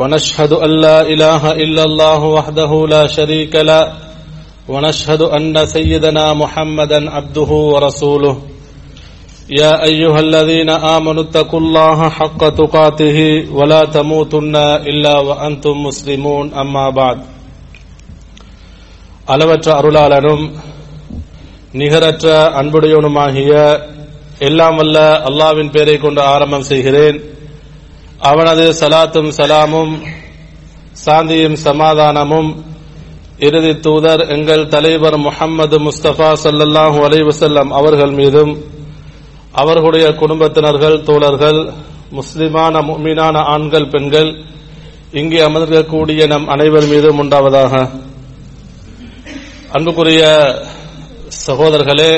ونشهد أن لا إله إلا الله وحده لا شريك لا ونشهد أن سيدنا محمدا عبده ورسوله. يا أيها الذين آمنوا اتقوا الله حق تقاته ولا تموتنا إلا وأنتم مسلمون أما بعد. அளவற்ற அருளாளனும் நிகரற்ற அன்புடையவனுமாகிய எல்லாம் வல்ல அல்லாவின் பெயரை கொண்டு ஆரம்பம் செய்கிறேன். அவனது சலாத்தும் சலாமும் சாந்தியும் சமாதானமும் இறுதி தூதர் எங்கள் தலைவர் முஹம்மது முஸ்தபா சல்லல்லாஹு அலைவசல்லம் அவர்கள் மீதும் அவர்களுடைய குடும்பத்தினர்கள் தோழர்கள் முஸ்லிமான முக்மீனான ஆண்கள் பெண்கள் இங்கே அமர்ந்திருக்கக்கூடிய நம் அனைவர் மீதும் உண்டாவதாக. அன்புக்குரிய சகோதரர்களே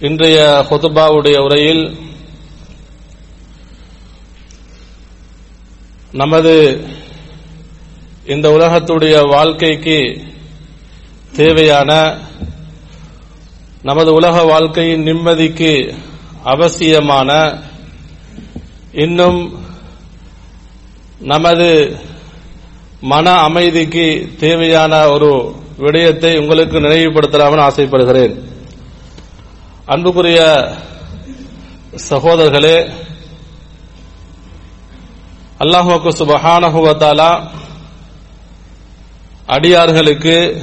இன்றைய ஹொதுபாவுடைய உரையில் நமது இந்த உலகத்துடைய வாழ்க்கைக்கு தேவையான நமது உலக வாழ்க்கையின் நிம்மதிக்கு அவசியமான இன்னும் நமது மன அமைதிக்கு தேவையான ஒரு விடயத்தை உங்களுக்கு நினைவுபடுத்தலாம்னு ஆசைப்படுகிறேன். அன்புக்குரிய சகோதரர்களே அல்லாஹுக்கு சுபஹானஹுவத்தாலா அடியார்களுக்கு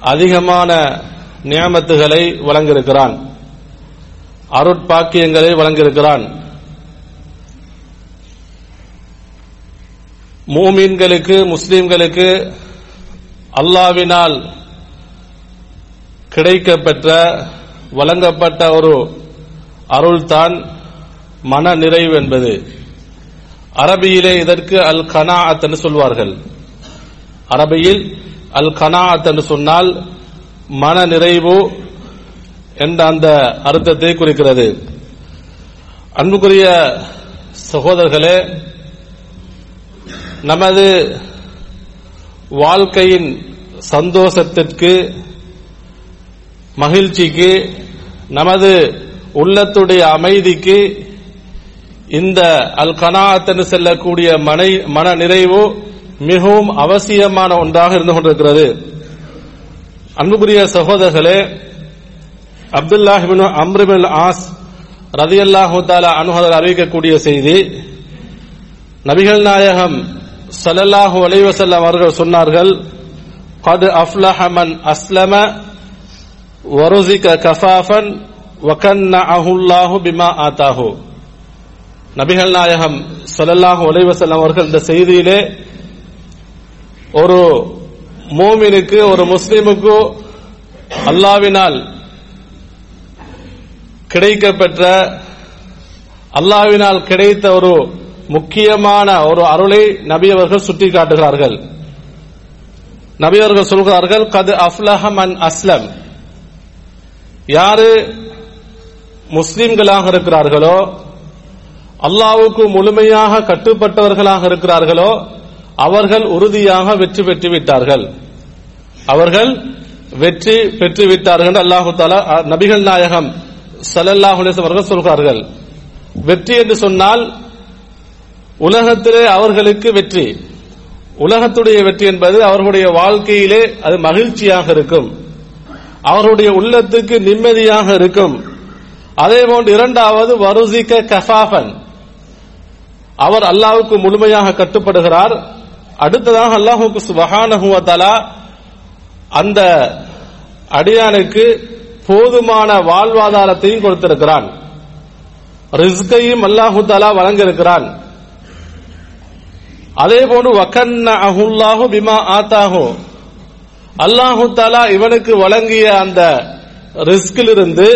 அதிகமான நியமத்துகளை வழங்கியிருக்கிறான். அருட்பாக்கியங்களை வழங்கியிருக்கிறான். மூமீன்களுக்கு முஸ்லிம்களுக்கு அல்லாவினால் கிடைக்கப்பெற்ற வழங்கப்பட்ட ஒரு அருள்தான் மன நிறைவு என்பது. அரபியிலே இதற்கு அல் கனாஅத் என்று சொல்வார்கள். அரபியில் அல் கனாஅத் என்று சொன்னால் மன நிறைவு என்ற அந்த அர்த்தத்தை குறிக்கிறது. அன்புக்குரிய சகோதரர்களே நமது வாழ்க்கையின் சந்தோஷத்திற்கு மகிழ்ச்சிக்கு நமது உள்ளத்துடைய அமைதிக்கு இந்த அல் கனாத் செல்லக்கூடிய மனை மன நிறைவு மிகவும் அவசியமான ஒன்றாக இருந்து கொண்டிருக்கிறது. அன்புக்குரிய சகோதரர்களே அப்துல்லாஹிபின் அம்ரிபின் ஆஸ் ரதி அல்லாஹூத்தாலா அனுகதர் அறிவிக்கக்கூடிய செய்தி நபிகள் நாயகம் சல்லல்லாஹூ அலைவசல்லம் அவர்கள் சொன்னார்கள் கது அஃப்லஹமன் அஸ்லம வருசிக கஃபாஃபன் வகன்னா அஹுல்லாஹு பிமா ஆத்தாஹூ. நபிகள் நாயகம் சொல்லல்லாஹு உலைவசல்லம் அவர்கள் இந்த செய்தியிலே ஒரு மோமினுக்கு ஒரு முஸ்லீமுக்கு அல்லாவினால் கிடைக்கப்பெற்ற அல்லாவினால் கிடைத்த ஒரு முக்கியமான ஒரு அருளை நபி அவர்கள் சுட்டி காட்டுகிறார்கள் நபி அவர்கள் சொல்கிறார்கள் கது அஃப்லஹமன் அஸ்லம். யாரு முஸ்லிம்களாக இருக்கிறார்களோ அல்லாவுக்கு முழுமையாக கட்டுப்பட்டவர்களாக இருக்கிறார்களோ அவர்கள் உறுதியாக வெற்றி பெற்று விட்டார்கள் அவர்கள் வெற்றி பெற்று விட்டார்கள் அல்லாஹு தாலா நபிகள் நாயகம் சல்லல்லாஹு அவர்கள் சொல்கிறார்கள். வெற்றி என்று சொன்னால் உலகத்திலே அவர்களுக்கு வெற்றி. உலகத்துடைய வெற்றி என்பது அவர்களுடைய வாழ்க்கையிலே அது மகிழ்ச்சியாக இருக்கும். அவர்களுடைய உள்ளத்துக்கு நிம்மதியாக இருக்கும். அதே போன்று இரண்டாவது வருசிக்க கஃபாஃபன். அவர் அல்லாவுக்கு முழுமையாக கட்டுப்படுகிறார். அடுத்ததாக அல்லாஹுக்கு சுபஹானஹுவதலா அந்த அடியானுக்கு போதுமான வாழ்வாதாரத்தையும் கொடுத்திருக்கிறான். ரிஸ்கையும் அல்லாஹு தாலா வழங்கியிருக்கிறான். அதே போன்று வக்கன்ன அஹுல்லாஹு பிமா ஆத்தாஹு. அல்லாஹு தாலா இவனுக்கு வழங்கிய அந்த ரிஸ்கிலிருந்து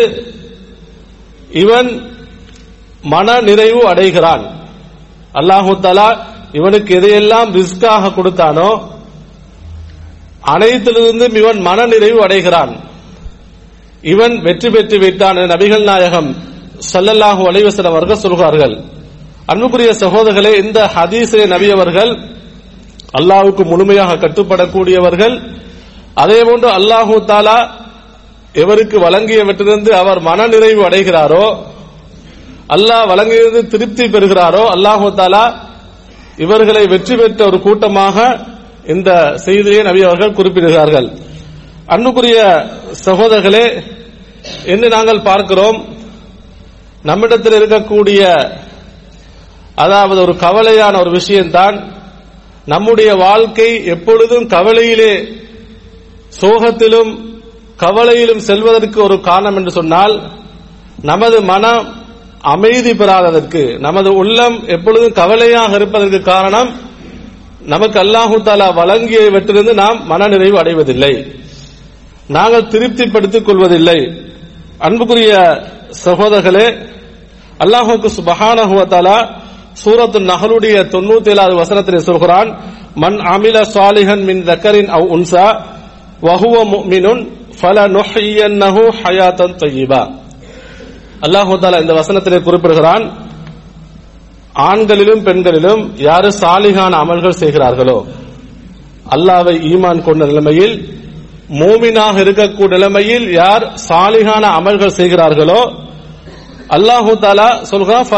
இவன் மன நிறைவு அடைகிறான். அல்லாஹு தாலா இவனுக்கு எதையெல்லாம் ரிஸ்காக கொடுத்தானோ அனைத்திலிருந்தும் இவன் மனநிறைவு அடைகிறான். இவன் வெற்றி பெற்று விட்டான் என நபிகள் நாயகம் சல்லல்லாஹு அலைவசன் அவர்கள் சொல்கிறார்கள். அன்புக்குரிய சகோதரர்களே இந்த ஹதீஸிலே நபி அவர்கள் அல்லாஹுக்கு முழுமையாக கட்டுப்படக்கூடியவர்கள். அதே போன்று அல்லாஹு தாலா எவருக்கு வழங்கியவற்றிலிருந்து அவர் மனநிறைவு அடைகிறாரோ அல்லாஹ் வழங்கியது திருப்தி பெறுகிறாரோ அல்லாஹு தாலா இவர்களை வெற்றி பெற்ற ஒரு கூட்டமாக இந்த செய்தியை நபி அவர்கள் குறிப்பிடுகிறார்கள். அன்புக்குரிய சகோதரர்களே என்று நாங்கள் பார்க்கிறோம் நம்மிடத்தில் இருக்கக்கூடிய அதாவது ஒரு கவலையான ஒரு விஷயம்தான் நம்முடைய வாழ்க்கை எப்பொழுதும் கவலையிலே சோகத்திலும் கவலையிலும் செல்வதற்கு ஒரு காரணம் என்று சொன்னால் நமது மனம் அமைதி பெறாததற்கு நமது உள்ளம் எப்பொழுதும் கவலையாக இருப்பதற்கு காரணம் நமக்கு அல்லாஹு தாலா வழங்கியவற்றிலிருந்து நாம் மனநிறைவு அடைவதில்லை. நாங்கள் திருப்திப்படுத்திக் கொள்வதில்லை. அன்புக்குரிய சகோதரர்களே அல்லாஹுக்கு சுபஹானஹுவத்தாலா சூரத்து நகலுடைய தொண்ணூத்தி ஏழாவது வசனத்தில் சொல்கிறான் மன் அமில சாலிஹன் மின் தக்கரின் அவ் உன்சா வஹுவ பல ஃபல நுஹ்யன்னஹு ஹயாத்தன் தொய்யிபா. அல்லாஹால தாலா இந்த வசனத்திலே குறிப்பிடுகிறான் ஆண்களிலும் பெண்களிலும் யாரு சாலிகான அமல்கள் செய்கிறார்களோ அல்லாவை ஈமான் கொண்ட நிலைமையில் மூமினாக இருக்கக்கூடிய நிலைமையில் யார் சாலிகான அமல்கள் செய்கிறார்களோ அல்லாஹு தாலா சொல்கிறான்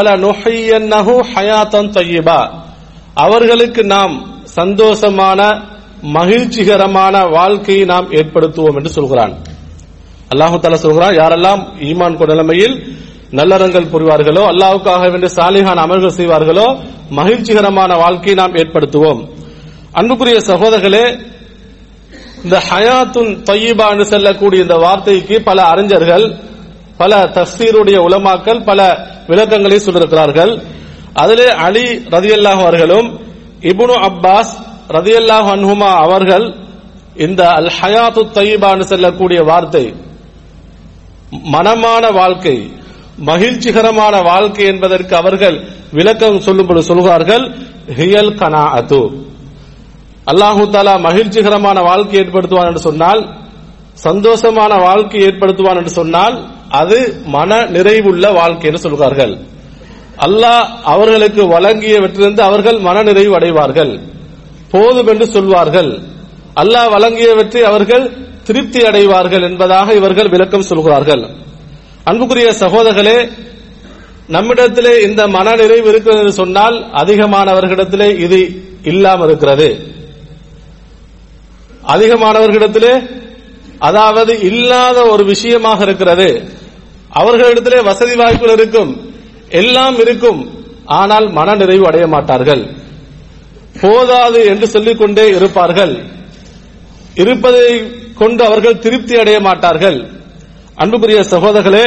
அவர்களுக்கு நாம் சந்தோஷமான மகிழ்ச்சிகரமான வாழ்க்கையை நாம் ஏற்படுத்துவோம் என்று சொல்கிறான். அல்லாஹு தாலா சொல்கிறான் யாரெல்லாம் ஈமான் கொண்ட நிலைமையில் நல்லறங்கள் புரிவார்களோ அல்லாஹுக்காக வேண்டிய சாலிகான அமல்கள் செய்வார்களோ மகிழ்ச்சிகரமான வாழ்க்கையை நாம் ஏற்படுத்துவோம். அன்புக்குரிய சகோதரர்களே இந்த ஹயாத்துன் தொய்யீபா என்று செல்லக்கூடிய இந்த வார்த்தைக்கு பல அறிஞர்கள் பல தஸ்தீருடைய உலமாக்கள் பல விளக்கங்களை சொல்லியிருக்கிறார்கள். அதிலே அலி ரதியல்லாஹ் அவர்களும் இபுனு அப்பாஸ் ரதியல்லாஹ் அன்ஹுமா அவர்கள் இந்த அல் ஹயாத்து தொய்யீபா என்று செல்லக்கூடிய வார்த்தை மனமான வாழ்க்கை மகிழ்ச்சிகரமான வாழ்க்கை என்பதற்கு அவர்கள் விளக்கம் சொல்லும்போது சொல்கிறார்கள் ஹியல் கனா அது அல்லாஹு தாலா மகிழ்ச்சிகரமான வாழ்க்கை ஏற்படுத்துவான் என்று சொன்னால் சந்தோஷமான வாழ்க்கை ஏற்படுத்துவான் என்று சொன்னால் அது மன நிறைவுள்ள வாழ்க்கை என்று சொல்கிறார்கள். அல்லாஹ் அவர்களுக்கு வழங்கியவற்றிலிருந்து அவர்கள் மன நிறைவு அடைவார்கள். போதும் என்று சொல்வார்கள். அல்லாஹ் வழங்கியவற்றை அவர்கள் திருப்தி அடைவார்கள் என்பதாக இவர்கள் விளக்கம் சொல்கிறார்கள். அன்புக்குரிய சகோதரர்களே நம்மிடத்திலே இந்த மன நிறைவு இருக்கிறது என்று சொன்னால் அதிகமானவர்களிடத்திலே இது இல்லாமல் இருக்கிறது. அதிகமானவர்களிடத்திலே அதாவது இல்லாத ஒரு விஷயமாக இருக்கிறது. அவர்களிடத்திலே வசதி வாய்ப்புகள் இருக்கும் எல்லாம் இருக்கும் ஆனால் மன நிறைவு அடைய மாட்டார்கள். போதாது என்று சொல்லிக்கொண்டே இருப்பார்கள். இருப்பதை கொண்டு அவர்கள் திருப்தி அடைய மாட்டார்கள். அன்புக்குரிய சகோதரர்களே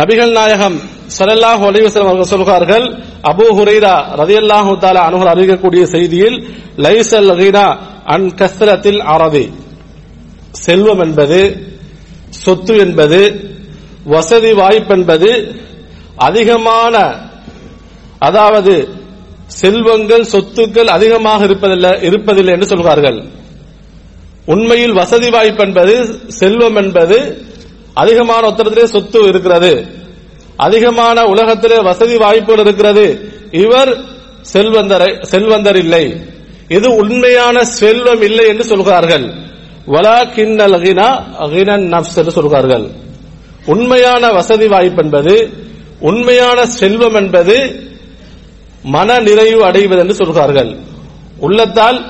நபிகள் நாயகம் சரல்லாஹ் அலைஹி அவர்கள் சொல்கிறார்கள் அபூ ஹுரைரா ரதியல்லாஹு தாலா அனுகர் அறிவிக்கக்கூடிய செய்தியில் லைசல் கினா அன் கஸ்ரத்தில் அரதி செல்வம் என்பது சொத்து என்பது வசதி வாய்ப்பு என்பது அதிகமான அதாவது செல்வங்கள் சொத்துக்கள் அதிகமாக இருப்பதில்லை இருப்பதில்லை என்று சொல்கிறார்கள். உண்மையில் வசதி வாய்ப்பு என்பது செல்வம் என்பது அதிகமான ஒத்தரத்திலே சொத்து இருக்கிறது. அதிகமான உலகத்திலே வசதி வாய்ப்புகள் இருக்கிறது. இவர் செல்வந்தரை செல்வந்தர் இல்லை. இது உண்மையான செல்வம் இல்லை என்று சொல்கிறார்கள். வலா கிண்ணல் அகினா அகினன் நப்ஸ் என்று சொல்கிறார்கள். உண்மையான வசதி வாய்ப்பு என்பது உண்மையான செல்வம் என்பது மன நிறைவு அடைவது என்று சொல்கிறார்கள். உள்ளத்தால்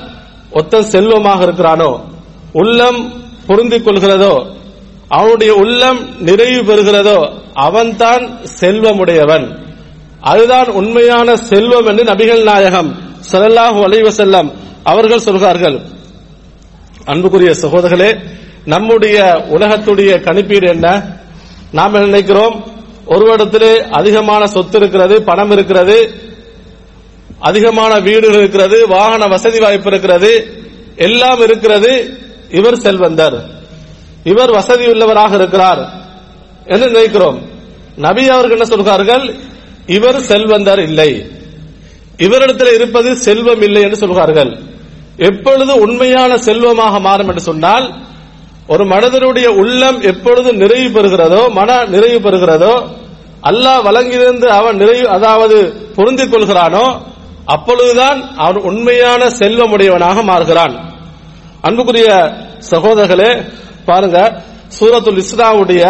ஒத்த செல்வமாக இருக்கிறானோ? உள்ளம் பொருந்திக் கொள்கிறதோ அவனுடைய உள்ளம் நிறைவு பெறுகிறதோ அவன்தான் செல்வமுடையவன். அதுதான் உண்மையான செல்வம் என்று நபிகள் நாயகம் ஸல்லல்லாஹு அலைஹி செல்லம் அவர்கள் சொல்கிறார்கள். அன்புக்குரிய சகோதரர்களே நம்முடைய உலகத்துடைய கணிப்பீடு என்ன? நாம் நினைக்கிறோம்? ஒரு இடத்திலே அதிகமான சொத்து இருக்கிறது பணம் இருக்கிறது அதிகமான வீடுகள் இருக்கிறது வாகன வசதி வாய்ப்பு இருக்கிறது எல்லாம் இருக்கிறது. இவர் செல்வந்தர். இவர் வசதியுள்ளவராக இருக்கிறார் என்று நினைக்கிறோம். நபி அவர்கள் என்ன சொல்கிறார்கள்? இவர் செல்வந்தர் இல்லை. இவரிடத்தில் இருப்பது செல்வம் இல்லை என்று சொல்கிறார்கள். எப்பொழுது உண்மையான செல்வமாக மாறும் என்று சொன்னால் ஒரு மனிதனுடைய உள்ளம் எப்பொழுது நிறைவு பெறுகிறதோ மன நிறைவு பெறுகிறதோ அல்லாஹ் வழங்கியிருந்து அவன் நிறைவு அதாவது பொருந்திக் கொள்கிறானோ அப்பொழுதுதான் அவன் உண்மையான செல்வமுடையவனாக மாறுகிறான். அன்புக்குரிய சகோதரர்களே பாருங்க சூரத்துல் இஸ்ராவுடைய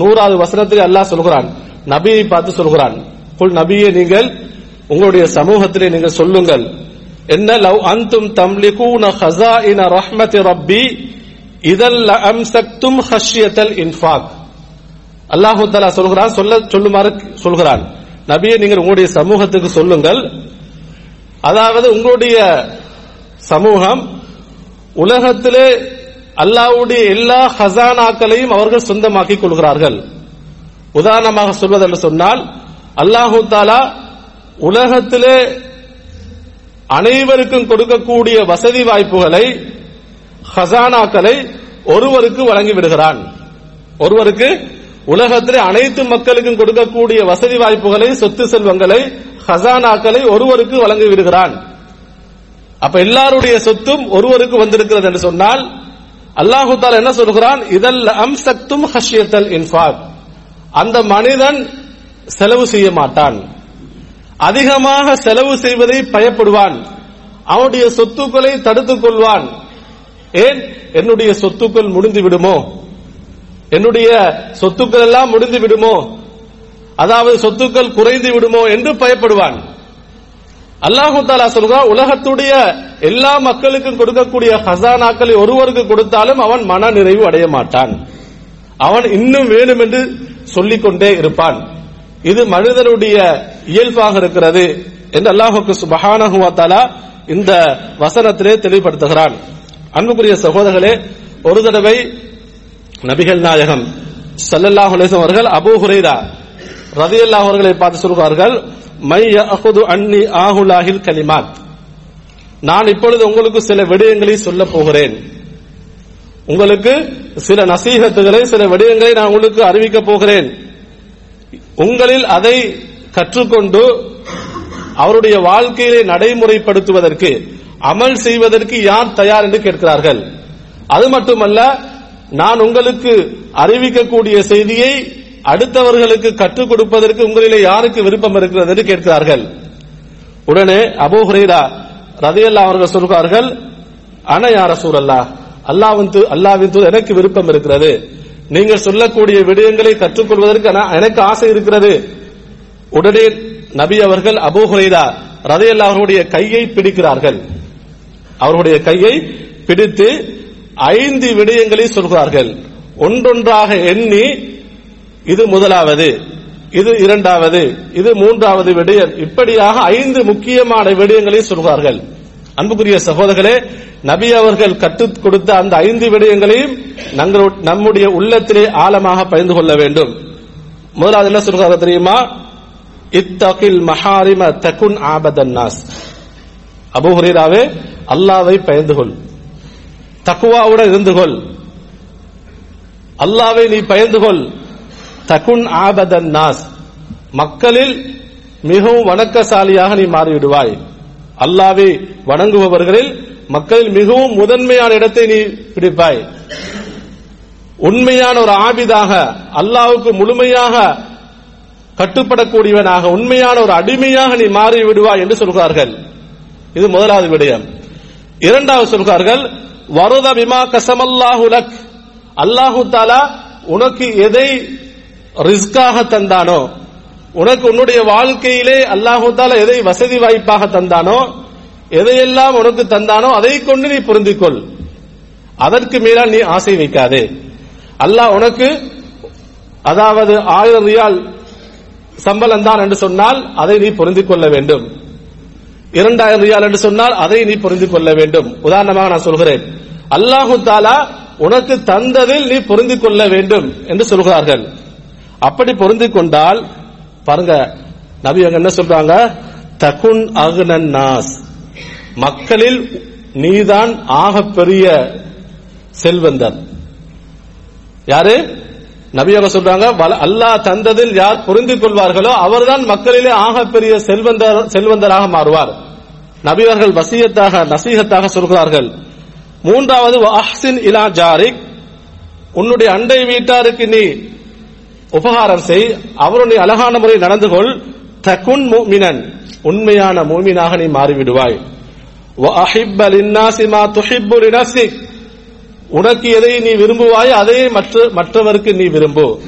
நூறாவது வசனத்துக்கு அல்லாஹ் சொல்கிறான். நபியை பார்த்து சொல்கிறான். புல் நபியை நீங்கள் உங்களுடைய சமூகத்திலே நீங்கள் சொல்லுங்கள். என்ன லவ் அந்தும் தம்லிகூன ஹஸாயின ரஹ்மதி ரப்பி இதல்ல அம்சக்தும் ஹஷ்யத்தல் இன்ஃபாக். அல்லாஹு தலா சொல்கிறான் சொல்ல சொல்லுமாறு சொல்கிறான். நபியை நீங்கள் உங்களுடைய சமூகத்துக்கு சொல்லுங்கள். அதாவது உங்களுடைய சமூகம் உலகத்திலே அல்லாஹ்வுடைய எல்லா ஹசானாக்களையும் அவர்கள் சொந்தமாக்கிக் கொள்கிறார்கள். உதாரணமாக சொல்வதென்று சொன்னால் அல்லாஹு தாலா உலகத்திலே அனைவருக்கும் கொடுக்கக்கூடிய வசதி வாய்ப்புகளை ஹசானாக்களை ஒருவருக்கு வழங்கி விடுகிறான் ஒருவருக்கு உலகத்திலே அனைத்து மக்களுக்கும் கொடுக்கக்கூடிய வசதி வாய்ப்புகளை சொத்து செல்வங்களை ஹசானாக்களை ஒருவருக்கு வழங்கிவிடுகிறான். அப்ப எல்லாருடைய சொத்தும் ஒருவருக்கு வந்திருக்கிறது என்று சொன்னால் அல்லாஹு தால என்ன சொல்கிறான்? இதல் அம்சக்தும் ஹஷ்யத்தல் இன்ஃபாக். அந்த மனிதன் செலவு செய்ய மாட்டான். அதிகமாக செலவு செய்வதை பயப்படுவான். அவனுடைய சொத்துக்களை தடுத்துக் கொள்வான். ஏன்? என்னுடைய சொத்துக்கள் முடிந்து விடுமோ? என்னுடைய சொத்துக்கள் எல்லாம் முடிந்து விடுமோ? அதாவது சொத்துக்கள் குறைந்து விடுமோ என்று பயப்படுவான். அல்லாஹு தாலா சொல்கிறான் உலகத்துடைய எல்லா மக்களுக்கும் கொடுக்கக்கூடிய ஹசானாக்களை ஒருவருக்கு கொடுத்தாலும் அவன் மன நிறைவு அடைய மாட்டான். அவன் இன்னும் வேணும் என்று சொல்லிக் கொண்டே இருப்பான். இது மனிதனுடைய இயல்பாக இருக்கிறது என்று அல்லாஹுக்கு சுபஹானஹு வ இந்த வசனத்திலே தெளிவுபடுத்துகிறான். அன்புக்குரிய சகோதரர்களே ஒரு தடவை நபிகள் நாயகம் ஸல்லல்லாஹு அவர்கள் அபூ ஹுரைரா ரலியல்லாஹு அவர்களை பார்த்து சொல்கிறார்கள் அன்னி ஆஹுலாஹில் கலிமாத். நான் இப்பொழுது உங்களுக்கு சில விடயங்களை சொல்ல போகிறேன். உங்களுக்கு சில நசீகத்துகளை சில விடயங்களை நான் உங்களுக்கு அறிவிக்க போகிறேன். உங்களில் அதை கற்றுக்கொண்டு அவருடைய வாழ்க்கையிலே நடைமுறைப்படுத்துவதற்கு அமல் செய்வதற்கு யார் தயார் என்று கேட்கிறார்கள். அது மட்டுமல்ல நான் உங்களுக்கு அறிவிக்கக்கூடிய செய்தியை அடுத்தவர்களுக்கு கற்றுக் கொடுப்பதற்கு உங்களிலே யாருக்கு விருப்பம் இருக்கிறது என்று கேட்கிறார்கள். உடனே அபூ ஹுரைரா ரதியல்லா அவர்கள் சொல்கிறார்கள் அன யார சூழல்லா அல்லாவின் தூ- அல்லாவின் தூதர் எனக்கு விருப்பம் இருக்கிறது. நீங்கள் சொல்லக்கூடிய விடயங்களை கற்றுக்கொள்வதற்கு நான்- எனக்கு ஆசை இருக்கிறது. உடனே நபி அவர்கள் அபூ ஹுரைரா ரதையல்லா அவர்களுடைய கையை பிடிக்கிறார்கள். அவருடைய கையை பிடித்து ஐந்து விடயங்களை சொல்கிறார்கள். ஒன்றொன்றாக எண்ணி இது முதலாவது இது இரண்டாவது இது மூன்றாவது விடயம். இப்படியாக ஐந்து முக்கியமான விடயங்களை சொல்வார்கள். அன்புக்குரிய சகோதரர்களே நபி அவர்கள் கற்றுக் கொடுத்த அந்த ஐந்து விடயங்களையும் நம்முடைய உள்ளத்திலே ஆழமாக பயந்து கொள்ள வேண்டும். முதலாவது என்ன சொல்கிறார்கள் தெரியுமா? இத்தகில் மஹாரிம தகுன் ஆபதன்னாஸ் அபு ஹுரீராவே அல்லாவை பயந்து கொள். தக்குவாவுடன் இருந்து கொள். அல்லாவை நீ பயந்து கொள். தகுன் ஆபதன் நாஸ். மக்களில் மிகவும் வணக்கசாலியாக நீ மாறிவிடுவாய். அல்லாவை வணங்குபவர்களில் மக்களில் மிகவும் முதன்மையான இடத்தை நீ பிடிப்பாய். உண்மையான ஒரு ஆபிதாக அல்லாவுக்கு முழுமையாக கட்டுப்படக்கூடியவனாக உண்மையான ஒரு அடிமையாக நீ மாறி விடுவாய் என்று சொல்கிறார்கள். இது முதலாவது விடயம். இரண்டாவது சொல்கிறார்கள் வருத விமா கசமல்லாஹு லக். அல்லாஹு தாலா உனக்கு எதை ரிஸ்காக தந்தானோ? உனக்கு உன்னுடைய வாழ்க்கையிலே அல்லாஹு தாலா எதை வசதி வாய்ப்பாக தந்தானோ? எதையெல்லாம் உனக்கு தந்தானோ அதை கொண்டு நீ பொருந்திக்கொள். அதற்கு மேலால் நீ ஆசை வைக்காதே. அல்லாஹ் உனக்கு அதாவது ஆயிரம் ரியால் சம்பளம் தான் என்று சொன்னால் அதை நீ புரிந்து கொள்ள வேண்டும். இரண்டாயிரம் ரியால் என்று சொன்னால் அதை நீ புரிந்து கொள்ள வேண்டும். உதாரணமாக நான் சொல்கிறேன். அல்லாஹு தாலா உனக்கு தந்ததில் நீ புரிந்து கொள்ள வேண்டும் என்று சொல்கிறார்கள். அப்படி பொருந்திக் கொண்டால் பாருங்க நபி அங்க என்ன சொல்றாங்க? தகுன் அகுனன் நாஸ். மக்களில் நீதான் ஆக பெரிய செல்வந்தர். யாரு? நபி அவங்க சொல்றாங்க வல- அல்லாஹ் தந்ததில் யார் புரிந்து கொள்வார்களோ அவர்தான் மக்களிலே ஆகப்பெரிய செல்வந்தர் செல்வந்தராக மாறுவார். நபியர்கள் வசியத்தாக நசீகத்தாக சொல்கிறார்கள். மூன்றாவது அஹ்சின் இலா ஜாரிக். உன்னுடைய அண்டை வீட்டாருக்கு நீ உபகாரம் செய். அவருடைய அழகான முறை நடந்து கொள். தகுன் மூமினன். உண்மையான மூமினாக நீ மாறிவிடுவாய். உனக்கு எதை நீ விரும்புவாய் அதை மற்ற மற்றவருக்கு நீ விரும்பு.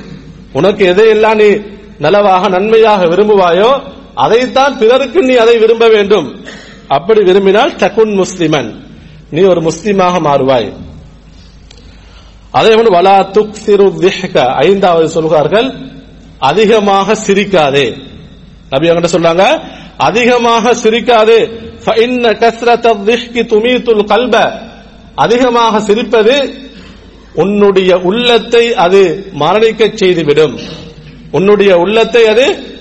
உனக்கு எதையெல்லாம் நீ நலவாக நன்மையாக விரும்புவாயோ அதைத்தான் பிறருக்கு நீ அதை விரும்ப வேண்டும். அப்படி விரும்பினால் தகுன் முஸ்லிமன். நீ ஒரு முஸ்லிமாக மாறுவாய். அதே போல வலா துக் சிறு ஐந்தாவது சொல்கிறார்கள் அதிகமாக சிரிக்காதே. நபி அவங்க சொல்றாங்க அதிகமாக சிரிக்காதே. கல்ப. அதிகமாக சிரிப்பது உன்னுடைய உள்ளத்தை அது மரணிக்க செய்துவிடும். உன்னுடைய உள்ளத்தை அது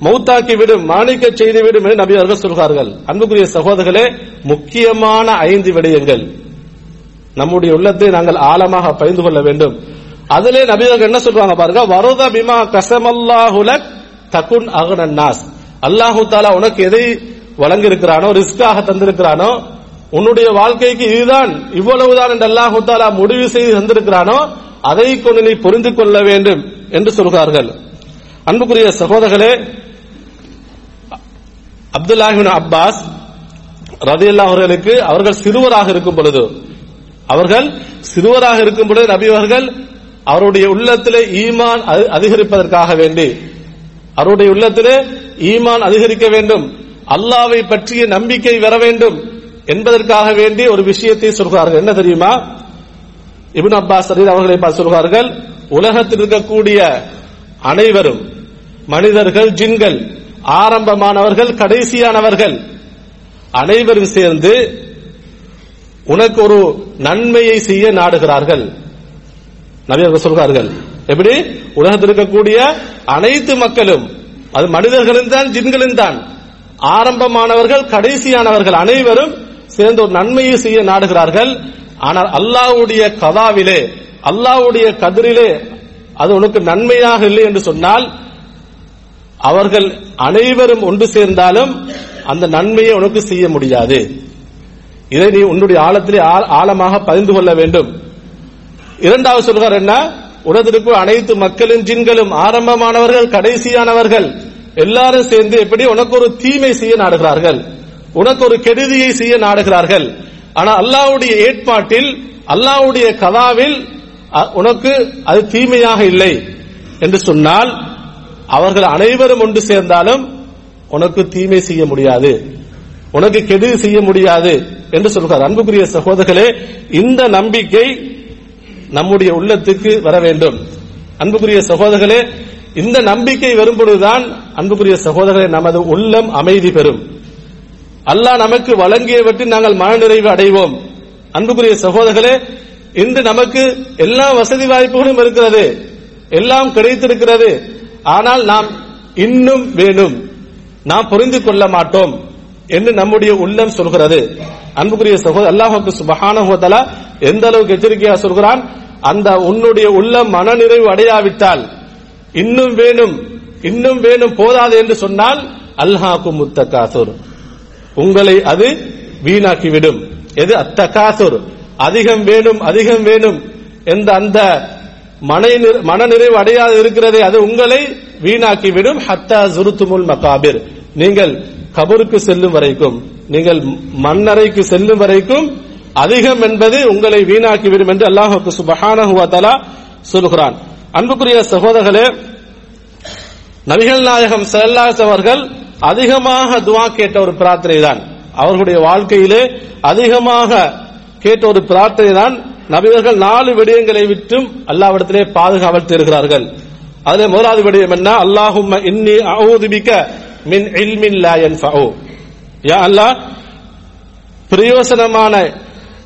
மௌத்தாக்கி விடும் மாணிக்க செய்துவிடும் என்று நபி அவர்கள் சொல்கிறார்கள். அன்புக்குரிய சகோதரர்களே முக்கியமான ஐந்து விடயங்கள். நம்முடைய உள்ளத்தை நாங்கள் ஆழமாக பகிர்ந்து கொள்ள வேண்டும். அதிலே நபிகள் என்ன சொல்றாங்க பாருங்க வருத பிமா கசமல்லாஹுல தகுன் அகனன் நாஸ். அல்லாஹு தாலா உனக்கு எதை வழங்கியிருக்கிறானோ ரிஸ்காக தந்திருக்கிறானோ உன்னுடைய வாழ்க்கைக்கு இதுதான் இவ்வளவுதான் என்று அல்லாஹு தாலா முடிவு செய்து தந்திருக்கிறானோ அதை கொண்டு நீ புரிந்து கொள்ள வேண்டும் என்று சொல்கிறார்கள். அன்புக்குரிய சகோதரர்களே அப்துல்லாஹின் அப்பாஸ் ரதியல்லா அவர்களுக்கு அவர்கள் சிறுவராக இருக்கும் பொழுது அவர்கள் சிறுவராக இருக்கும் பொழுது நபி அவர்கள் அவருடைய உள்ளத்திலே ஈமான் அதி- அதிகரிப்பதற்காக வேண்டி அவருடைய உள்ளத்திலே ஈமான் அதிகரிக்க வேண்டும் அல்லாவை பற்றிய நம்பிக்கை வர வேண்டும் என்பதற்காக வேண்டி ஒரு விஷயத்தை சொல்கிறார்கள். என்ன தெரியுமா? இபின் அப்பாஸ் ரலி அவர்களை பார்த்து சொல்கிறார்கள் உலகத்தில் இருக்கக்கூடிய அனைவரும் மனிதர்கள் ஜின்கள் ஆரம்பமானவர்கள் கடைசியானவர்கள் அனைவரும் சேர்ந்து உனக்கு ஒரு நன்மையை செய்ய நாடுகிறார்கள். நபி சொல்கிறார்கள் எப்படி? உலகத்தில் இருக்கக்கூடிய அனைத்து மக்களும் அது மனிதர்களும் தான் ஜின்களும் தான். ஆரம்பமானவர்கள் கடைசியானவர்கள் அனைவரும் சேர்ந்து ஒரு நன்மையை செய்ய நாடுகிறார்கள். ஆனால் அல்லாஹ்வுடைய கதாவிலே அல்லாஹ்வுடைய கதிரிலே அது உனக்கு நன்மையாக இல்லை என்று சொன்னால் அவர்கள் அனைவரும் ஒன்று சேர்ந்தாலும் அந்த நன்மையை உனக்கு செய்ய முடியாது. இதை நீ உன்னுடைய ஆழத்திலே ஆழ- ஆழமாக பதிந்து கொள்ள வேண்டும். இரண்டாவது சொல்கிறார் என்ன? உலகத்திற்கு அனைத்து மக்களும் ஜின்களும் ஆரம்பமானவர்கள் கடைசியானவர்கள் எல்லாரும் சேர்ந்து எப்படி உனக்கு ஒரு தீமை செய்ய நாடுகிறார்கள். உனக்கு ஒரு கெடுதியை செய்ய நாடுகிறார்கள். ஆனா அல்லாவுடைய ஏற்பாட்டில் அல்லாஹ்வுடைய கதாவில் அ- உனக்கு அது தீமையாக இல்லை என்று சொன்னால் அவர்கள் அனைவரும் ஒன்று சேர்ந்தாலும் உனக்கு தீமை செய்ய முடியாது. உனக்கு கெடுதி செய்ய முடியாது. என்று சொல்கிறார். அன்புக்குரிய சகோதரர்களே இந்த நம்பிக்கை நம்முடைய உள்ளத்துக்கு வர வேண்டும். அன்புக்குரிய சகோதரர்களே இந்த நம்பிக்கை வரும் பொழுதுதான் அன்புக்குரிய சகோதரர்களே நமது உள்ளம் அமைதி பெறும். அல்லாஹ் நமக்கு வழங்கியவற்றில் நாங்கள் மனநிறைவு அடைவோம். அன்புக்குரிய சகோதரர்களே இன்று நமக்கு எல்லா வசதி வாய்ப்புகளும் இருக்கிறது. எல்லாம் கிடைத்திருக்கிறது. ஆனால் நாம் இன்னும் வேணும். நாம் புரிந்து கொள்ள மாட்டோம் என்று நம்முடைய உள்ளம் சொல்கிறது. அன்புக்குரிய சகோதரர் அல்லாஹுக்கு சுபஹானஹு ஹோதலா எந்த அளவுக்கு எச்சரிக்கையா சொல்கிறான்? அந்த உன்னுடைய உள்ள மனநிறைவு அடையாவிட்டால் இன்னும் வேணும் இன்னும் வேணும் போதாது என்று சொன்னால் அல்ஹாக்கு முத்தகாசுர். உங்களை அது வீணாக்கிவிடும். எது? அத்தகாசுர். அதிகம் வேணும் அதிகம் வேணும் என்ற அந்த மனநிறைவு அடையாது இருக்கிறதே அது உங்களை வீணாக்கிவிடும். ஹத்தா ஜுருத்துமுல் மகாபிர். நீங்கள் கபருக்கு செல்லும் வரைக்கும் நீங்கள் மண்ணறைக்கு செல்லும் வரைக்கும் அதிகம் என்பது உங்களை வீணாக்கிவிடும் என்று அல்லாஹுக்கு சுபஹான சொல்கிறான். அன்புக்குரிய சகோதரர்களே நபிகள் நாயகம் செல்லாஸ் அவர்கள் அதிகமாக துவா கேட்ட ஒரு பிரார்த்தனை தான் அவர்களுடைய வாழ்க்கையிலே அதிகமாக கேட்ட ஒரு பிரார்த்தனை தான் நபிகள் நாலு விடயங்களை விட்டும் அல்லாவிடத்திலே பாதுகாவல் இருக்கிறார்கள் அதிலே முதலாவது விடயம் என்ன? அல்லாஹும் இன்னி அவுதுபிக்க மின் இல்மின் லா யன்ஃபஉ யா அல்லா பிரயோசனமான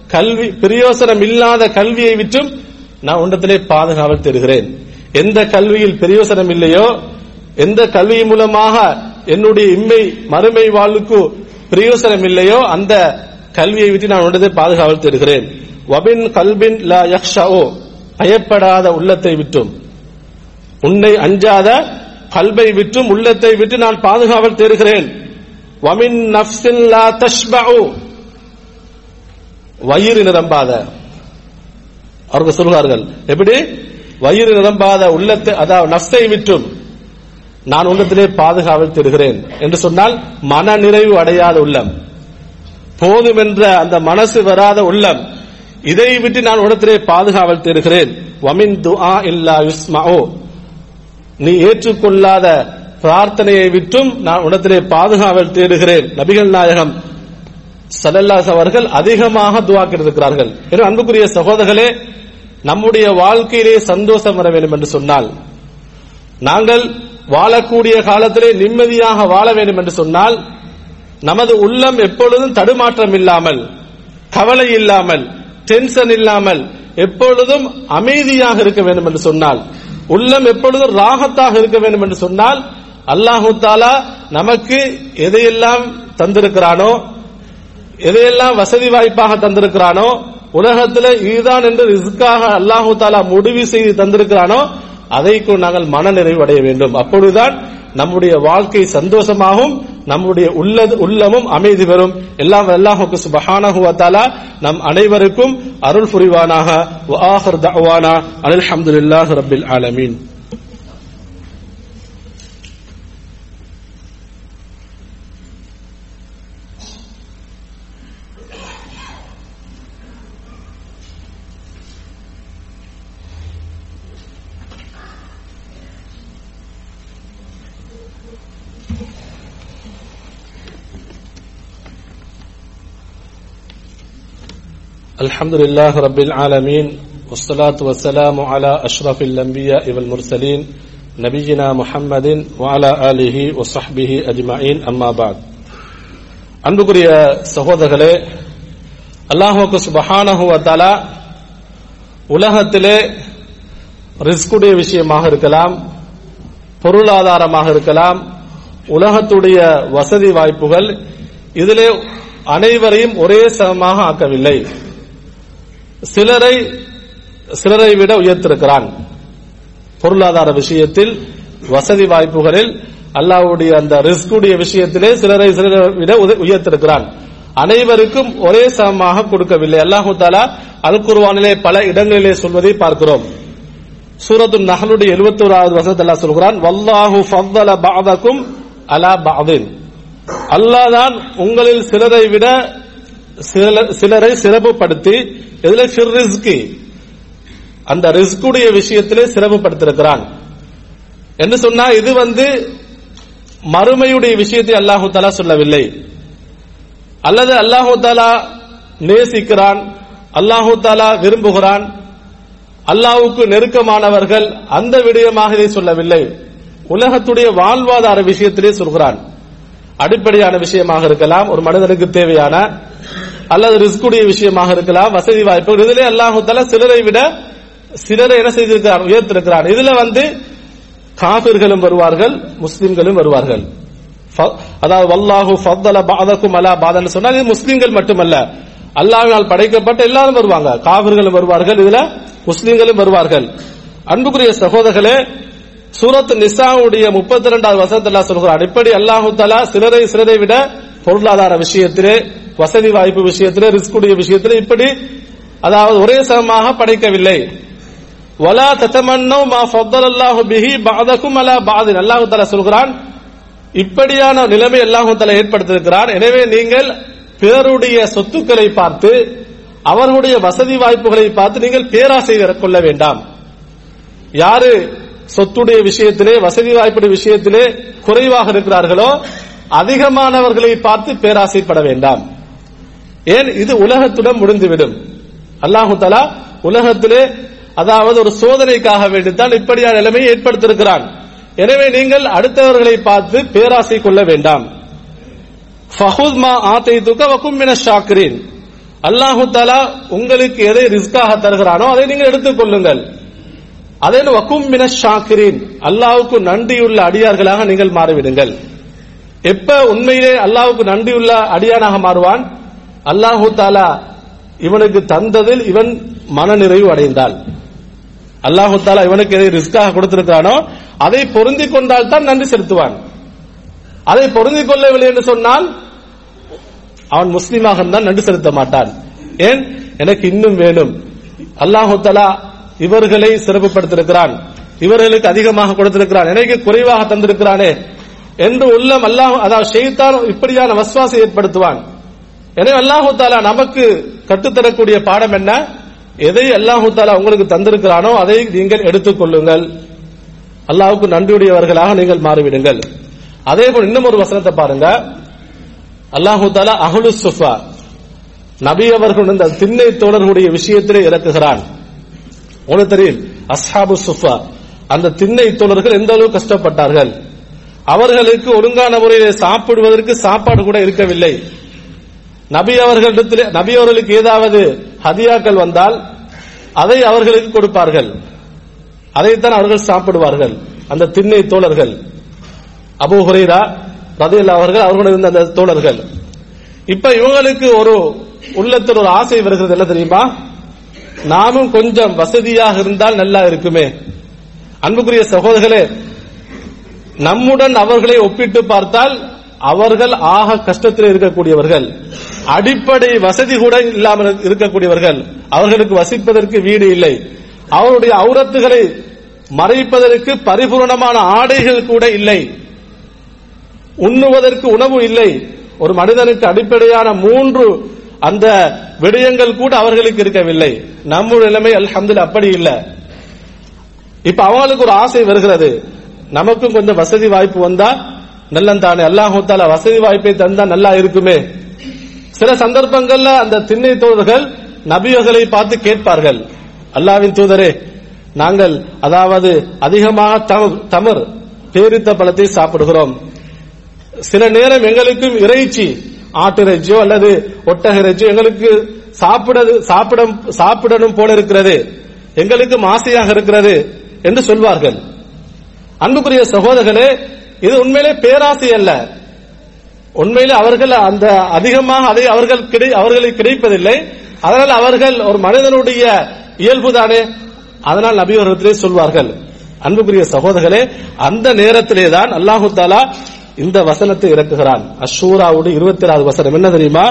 கல்வி பிரயோசனம் இல்லாத கல்வியை விட்டும் நான் உண்டத்திலே பாதுகாவல் தருகிறேன் எந்த கல்வியில் பிரயோசனம் இல்லையோ எந்த கல்வி மூலமாக என்னுடைய இம்மை மறுமை வாழ்வுக்கு பிரயோசனம் இல்லையோ அந்த கல்வியை விட்டு நான் உண்டதை பாதுகாவல் தருகிறேன் வபின் கல்பின் லா யக்ஷாவோ பயப்படாத உள்ளத்தை விட்டும். உன்னை அஞ்சாத கல்வை விட்டும் உள்ளத்தை விட்டு நான் பாதுகாவல் தருகிறேன் வமின் நஃப்ஸின் லா தஷ்பஉ வயிறு நிரம்பாத. அவர்கள் சொல்கிறார்கள் எப்படி? வயிறு நிரம்பாத உள்ளத்தை அதாவது நஃப்ஸை விட்டும். நான் உள்ளத்திலே பாதுகாவல் தருகிறேன் என்று சொன்னால் மன நிறைவு அடையாத உள்ளம். போதும் என்ற அந்த மனசு வராத உள்ளம். இதை விட்டு நான் உடத்திலே பாதுகாவல் தருகிறேன் வமின் துஆ இல்லா யுஸ்மஓ நீ ஏற்றுக்கொள்ளாத பிரார்த்தனையை விற்றும் நான் உனத்திலே பாதுகாவல் தேடுகிறேன். நபிகள் நாயகம் சலல்லாஸ் அவர்கள் அதிகமாக துவாக்கிருக்கிறார்கள் என்று அன்புக்குரிய சகோதரர்களே நம்முடைய வாழ்க்கையிலே சந்தோஷம் வர வேண்டும் என்று சொன்னால் நாங்கள் வாழக்கூடிய காலத்திலே நிம்மதியாக வாழ வேண்டும் என்று சொன்னால் நமது உள்ளம் எப்பொழுதும் தடுமாற்றம் இல்லாமல் கவலை இல்லாமல் டென்ஷன் இல்லாமல் எப்பொழுதும் அமைதியாக இருக்க வேண்டும் என்று சொன்னால் உள்ளம் எப்பொழுதும் ராகத்தாக இருக்க வேண்டும் என்று சொன்னால் அல்லாஹு தாலா நமக்கு எதையெல்லாம் தந்திருக்கிறானோ எதையெல்லாம் வசதி வாய்ப்பாக தந்திருக்கிறானோ உலகத்தில் இதுதான் என்று ரிஸ்காக அல்லாஹு தாலா முடிவு செய்து தந்திருக்கிறானோ அதைக்கு நாங்கள் மனநிறைவு அடைய வேண்டும். அப்பொழுதுதான் நம்முடைய வாழ்க்கை சந்தோஷமாகவும் நம்முடைய உள்ளது உள்ளமும் அமைதி பெறும். எல்லாம் அல்லாஹுக்கு சுபஹானஹு நம் அனைவருக்கும் அருள் புரிவானாக. வ ஆஹிர் தஅவானா. ஆலமீன். الحمد لله رب العالمين والصلاة والسلام على أشرف الأنبياء والمرسلين نبينا محمد وعلى آله وصحبه أجمعين أما بعد அன்புக்குரிய சகோதரர்களே அல்லாஹுக்கு சுபஹானஹு வத்தாலா உலகத்திலே ரிஸ்குடைய விஷயமாக இருக்கலாம் பொருளாதாரமாக இருக்கலாம் உலகத்துடைய வசதி வாய்ப்புகள் இதிலே அனைவரையும் ஒரே சமமாக ஆக்கவில்லை சிலரை சிலரை விட உயர்த்திருக்கிறான். பொருளாதார விஷயத்தில் வசதி வாய்ப்புகளில் அல்லாவுடைய அந்த ரிஸ்குடைய விஷயத்திலே சிலரை சிலரை விட உயர்த்திருக்கிறான். அனைவருக்கும் ஒரே சமமாக கொடுக்கவில்லை. அல்லாஹு தாலா அல் குர்வானிலே பல இடங்களிலே சொல்வதை பார்க்கிறோம். சூரத்து நகலுடைய எழுபத்தி ஓராவது வசனத்தில் சொல்கிறான் வல்லாஹு ஃபவ்வல பாதக்கும் அலா பாதின் அல்லாஹ் தான் உங்களில் சிலரை விட சிலரை சிறப்புப்படுத்தி இதுல ரிஸ்கி அந்த ரிஸ்குடைய விஷயத்திலே சிறப்புப்படுத்திருக்கிறான் என்று சொன்னா இது வந்து மறுமையுடைய விஷயத்தை அல்லாஹு தாலா சொல்லவில்லை. அல்லது அல்லாஹு தாலா நேசிக்கிறான் அல்லாஹு தாலா விரும்புகிறான் அல்லாஹுக்கு நெருக்கமானவர்கள் அந்த விடயமாக இதை சொல்லவில்லை. உலகத்துடைய வாழ்வாதார விஷயத்திலே சொல்கிறான். அடிப்படையான விஷயமாக இருக்கலாம் ஒரு மனிதனுக்கு தேவையான அல்லது ரிஸ்குடைய விஷயமாக இருக்கலாம் வசதி வாய்ப்பு இதிலே அல்லாஹு சிலரை விட சிலரை என்ன செய்திருக்கிறார் உயர்த்திருக்கிறார். இதுல வந்து காபிர்களும் வருவார்கள் முஸ்லிம்களும் வருவார்கள். அதாவது வல்லாஹு ஃபத்தல பாதக்கும் அலா பாதன்னு சொன்னால் இது முஸ்லிம்கள் மட்டுமல்ல. அல்லாஹால் படைக்கப்பட்ட எல்லாரும் வருவாங்க. காவிர்களும் வருவார்கள் இதுல முஸ்லிம்களும் வருவார்கள். அன்புக்குரிய சகோதரர்களே சூரத் நிசாவுடைய முப்பத்தி இரண்டாவது வசனத்தில் சொல்கிறார் இப்படி அல்லாஹு தலா சிலரை சிலரை விட பொருளாதார விஷயத்திலே வசதி வாய்ப்பு விஷயத்திலே ரிஸ்குடைய விஷயத்திலே இப்படி அதாவது ஒரே சமமாக படைக்கவில்லை. வலா தத்தமன்னோ மா ஃபத்தல் அல்லாஹு பிஹி பாதக்கும் அலா பாதின் அல்லாஹு தலா சொல்கிறான் இப்படியான நிலைமை அல்லாஹு தலா ஏற்படுத்தியிருக்கிறார். எனவே நீங்கள் பிறருடைய சொத்துக்களை பார்த்து அவர்களுடைய வசதி வாய்ப்புகளை பார்த்து நீங்கள் பேராசை கொள்ள வேண்டாம். யாரு சொத்துடைய விஷயத்திலே வசதி வாய்ப்புடைய விஷயத்திலே குறைவாக இருக்கிறார்களோ அதிகமானவர்களை பார்த்து பேராசைப்பட வேண்டாம். ஏன்? இது உலகத்துடன் முடிந்துவிடும். அல்லாஹு தலா உலகத்திலே அதாவது ஒரு சோதனைக்காக வேண்டித்தான் இப்படியான நிலைமையை ஏற்படுத்தியிருக்கிறான். எனவே நீங்கள் அடுத்தவர்களை பார்த்து பேராசை கொள்ள வேண்டாம். ஃபஹுத் மா ஆத்தை துக்க வக்கும் மின அல்லாஹு தாலா உங்களுக்கு எதை ரிஸ்காக தருகிறானோ அதை நீங்கள் எடுத்துக் கொள்ளுங்கள். அதே வக்கும் மின ஷாக்கிரின். அல்லாவுக்கு நன்றியுள்ள அடியார்களாக நீங்கள் மாறிவிடுங்கள். எப்ப உண்மையிலே அல்லாவுக்கு நன்றியுள்ள அடியானாக மாறுவான்? அல்லாஹு தாலா இவனுக்கு தந்ததில் இவன் மனநிறைவு அடைந்தால். அல்லாஹு தாலா இவனுக்கு எதை ரிஸ்காக கொடுத்திருக்கிறானோ அதை பொருந்தி கொண்டால் தான் நன்றி செலுத்துவான். அதை பொருந்திக் கொள்ளவில்லை என்று சொன்னால் அவன் முஸ்லீமாக இருந்தால் நன்றி செலுத்த மாட்டான். ஏன்? எனக்கு இன்னும் வேணும். அல்லாஹு தலா இவர்களை சிறப்புப்படுத்திருக்கிறான் இவர்களுக்கு அதிகமாக கொடுத்திருக்கிறான். எனக்கு குறைவாக தந்திருக்கிறானே. என்று உள்ளம் அல்லாஹ் அதாவது ஷெய்தான் இப்படியான வசுவாசை ஏற்படுத்துவான். எனவே அல்லாஹு தாலா நமக்கு கற்றுத்தரக்கூடிய பாடம் என்ன? எதை அல்லாஹு தாலா உங்களுக்கு தந்திருக்கிறானோ அதை நீங்கள் எடுத்துக்கொள்ளுங்கள் அல்லாஹுக்கு நன்றியுடையவர்களாக நீங்கள் மாறிவிடுங்கள். அதே போல் இன்னும் ஒரு வசனத்தை பாருங்க. அல்லாஹு தாலா அஹ்லு சுஃபா நபி அவர்கள் இந்த திண்ணை தோழர்களுடைய விஷயத்திலே இறக்குகிறான். உங்களுக்கு தெரியும். அஸ்ஹாபு சுஃபா. அந்த திண்ணை தோழர்கள் எந்த அளவு கஷ்டப்பட்டார்கள்? அவர்களுக்கு ஒழுங்கான முறையில் சாப்பிடுவதற்கு சாப்பாடு கூட இருக்கவில்லை. நபி அவர்களிடத்தில் நபி அவர்களுக்கு ஏதாவது ஹதியாக்கள் வந்தால் அதை அவர்களுக்கு கொடுப்பார்கள். அதைத்தான் அவர்கள் சாப்பிடுவார்கள். அந்த திண்ணை தோழர்கள். அபு ஹுரைரா ரதியல்லா அவர்கள் அவர்களுடன் இருந்த அந்த தோழர்கள். இப்ப இவங்களுக்கு ஒரு உள்ளத்தில் ஒரு ஆசை வருகிறது. என்ன தெரியுமா? நாமும் கொஞ்சம் வசதியாக இருந்தால் நல்லா இருக்குமே. அன்புக்குரிய சகோதரர்களே நம்முடன் அவர்களை ஒப்பிட்டு பார்த்தால் அவர்கள் ஆக கஷ்டத்தில் இருக்கக்கூடியவர்கள். அடிப்படை வசதி கூட இல்லாமல் இருக்கக்கூடியவர்கள். அவர்களுக்கு வசிப்பதற்கு வீடு இல்லை. அவருடைய அவுரத்துகளை மறைப்பதற்கு பரிபூர்ணமான ஆடைகள் கூட இல்லை. உண்ணுவதற்கு உணவு இல்லை. ஒரு மனிதனுக்கு அடிப்படையான மூன்று அந்த விடயங்கள் கூட அவர்களுக்கு இருக்கவில்லை. நம்முடைய நிலைமை அல்ஹம்துலில்லாஹ் அப்படி இல்லை. இப்ப அவங்களுக்கு ஒரு ஆசை வருகிறது. நமக்கும் கொஞ்சம் வசதி வாய்ப்பு வந்தா நல்லந்தானே. அல்லாஹு வசதி வாய்ப்பை தந்தா நல்லா இருக்குமே. சில சந்தர்ப்பங்கள்ல அந்த திண்ணை தோழர்கள் நபியர்களை பார்த்து கேட்பார்கள். அல்லாவின் தூதரே நாங்கள் அதாவது அதிகமாக தம- தமர் பேரித்த பழத்தை சாப்பிடுகிறோம். சில நேரம் எங்களுக்கும் இறைச்சி ஆட்டிறைச்சியோ அல்லது ஒட்டக எங்களுக்கு சாப்பிட சாப்பிட சாப்பிடணும் போல இருக்கிறது. எங்களுக்கும் ஆசையாக இருக்கிறது என்று சொல்வார்கள். அன்புக்குரிய சகோதரர்களே இது உண்மையிலே பேராசை அல்ல. உண்மையிலே அவர்கள் அந்த அதிகமாக அதை அவர்கள் கிடை அவர்களுக்கு கிடைப்பதில்லை. அதனால் அவர்கள் ஒரு மனிதனுடைய இயல்புதானே. அதனால் நபி அவர்களிடத்திலே சொல்வார்கள். அன்புக்குரிய சகோதரர்களே அந்த நேரத்திலே தான் அல்லாஹு தாலா இந்த வசனத்தை இறக்குகிறான். அஷூராவுடைய இருபத்தி ஏழாவது வசனம். என்ன தெரியுமா?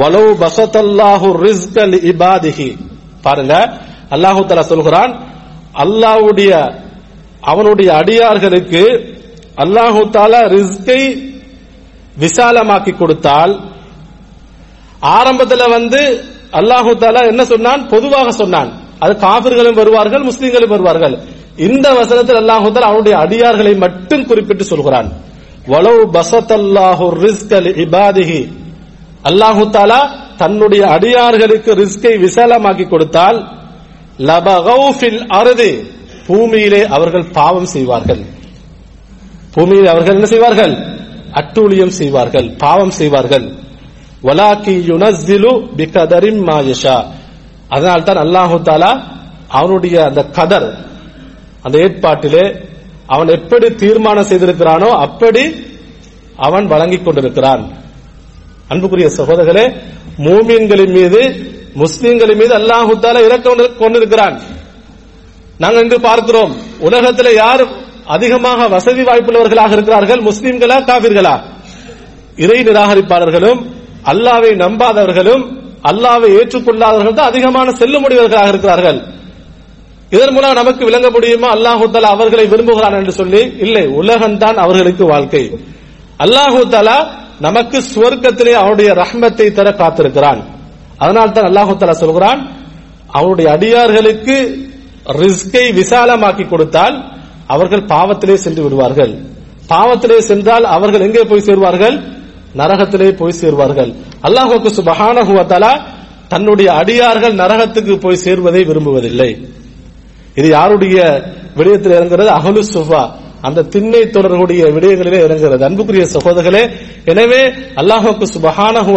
வலவு பசத்தல்லாஹு ரிஸ்கல் இபாதிஹி. பாருங்க. அல்லாஹு தாலா சொல்கிறான் அல்லாஹுடைய அவனுடைய அடியார்களுக்கு அல்லாஹு தாலா ரிஸ்கை விசாலமாக்கி கொடுத்தால் ஆரம்பத்துல வந்து அல்லாஹு தாலா என்ன சொன்னான்? பொதுவாக சொன்னான். அது காபிர்களும் வருவார்கள் முஸ்லீம்களும் வருவார்கள். இந்த வசனத்தில் அல்லாஹு தாலா அவனுடைய அடியார்களை மட்டும் குறிப்பிட்டு சொல்கிறான். வலவு பசத்தல்லாஹு ரிஸ்கல் இபாதிஹி. அல்லாஹு தாலா தன்னுடைய அடியார்களுக்கு ரிஸ்கை விசாலமாக்கி கொடுத்தால் லபகௌ ஃபில் அருதி பூமியிலே அவர்கள் பாவம் செய்வார்கள். பூமியில் அவர்கள் என்ன செய்வார்கள்? அட்டூழியம் செய்வார்கள் பாவம் செய்வார்கள். வலாக்கி யுனஸ்ஸிலு பிகதரிம் மா அதனால் தான் அல்லாஹு தாலா அவனுடைய அந்த கதர் அந்த ஏற்பாட்டிலே அவன் எப்படி தீர்மானம் செய்திருக்கிறானோ அப்படி அவன் வழங்கிக் கொண்டிருக்கிறான். அன்புக்குரிய சகோதரர்களே மூமியன்களின் மீது முஸ்லீம்களின் மீது அல்லாஹு தாலா இறக்க கொண்டிருக்கிறான். நாங்கள் இன்று பார்க்கிறோம் உலகத்தில் யார் அதிகமாக வசதி வாய்ப்புள்ளவர்களாக இருக்கிறார்கள்? முஸ்லீம்களா காவிர்களா இறை நிராகரிப்பாளர்களும் அல்லாவை நம்பாதவர்களும் அல்லாவை ஏற்றுக்கொள்ளாதவர்கள் தான் அதிகமான செல்லுமுடியவர்களாக இருக்கிறார்கள். இதன் மூலம் நமக்கு விளங்க முடியுமா? அல்லாஹு அவர்களை விரும்புகிறான் என்று சொல்லி இல்லை உலகம்தான் அவர்களுக்கு வாழ்க்கை. அல்லாஹு நமக்கு சுவர்க்கத்திலே அவருடைய ரஹ்மத்தை தர காத்திருக்கிறான். அதனால் தான் அல்லாஹு சொல்கிறான் அவருடைய அடியார்களுக்கு ரிஸ்கை விசாலமாக்கி கொடுத்தால் அவர்கள் பாவத்திலே சென்று விடுவார்கள். பாவத்திலே சென்றால் அவர்கள் எங்கே போய் சேர்வார்கள்? நரகத்திலே போய் சேர்வார்கள். அல்லாஹுக்கு சுபஹானஹு தன்னுடைய அடியார்கள் நரகத்துக்கு போய் சேர்வதை விரும்புவதில்லை. இது யாருடைய விடயத்தில் இறங்குறது? அகலு சுஃபா. அந்த திண்ணை தொடர்புடைய விடயங்களிலே இறங்குகிறது. அன்புக்குரிய சகோதரர்களே எனவே அல்லாஹுக்கு சுபஹானஹு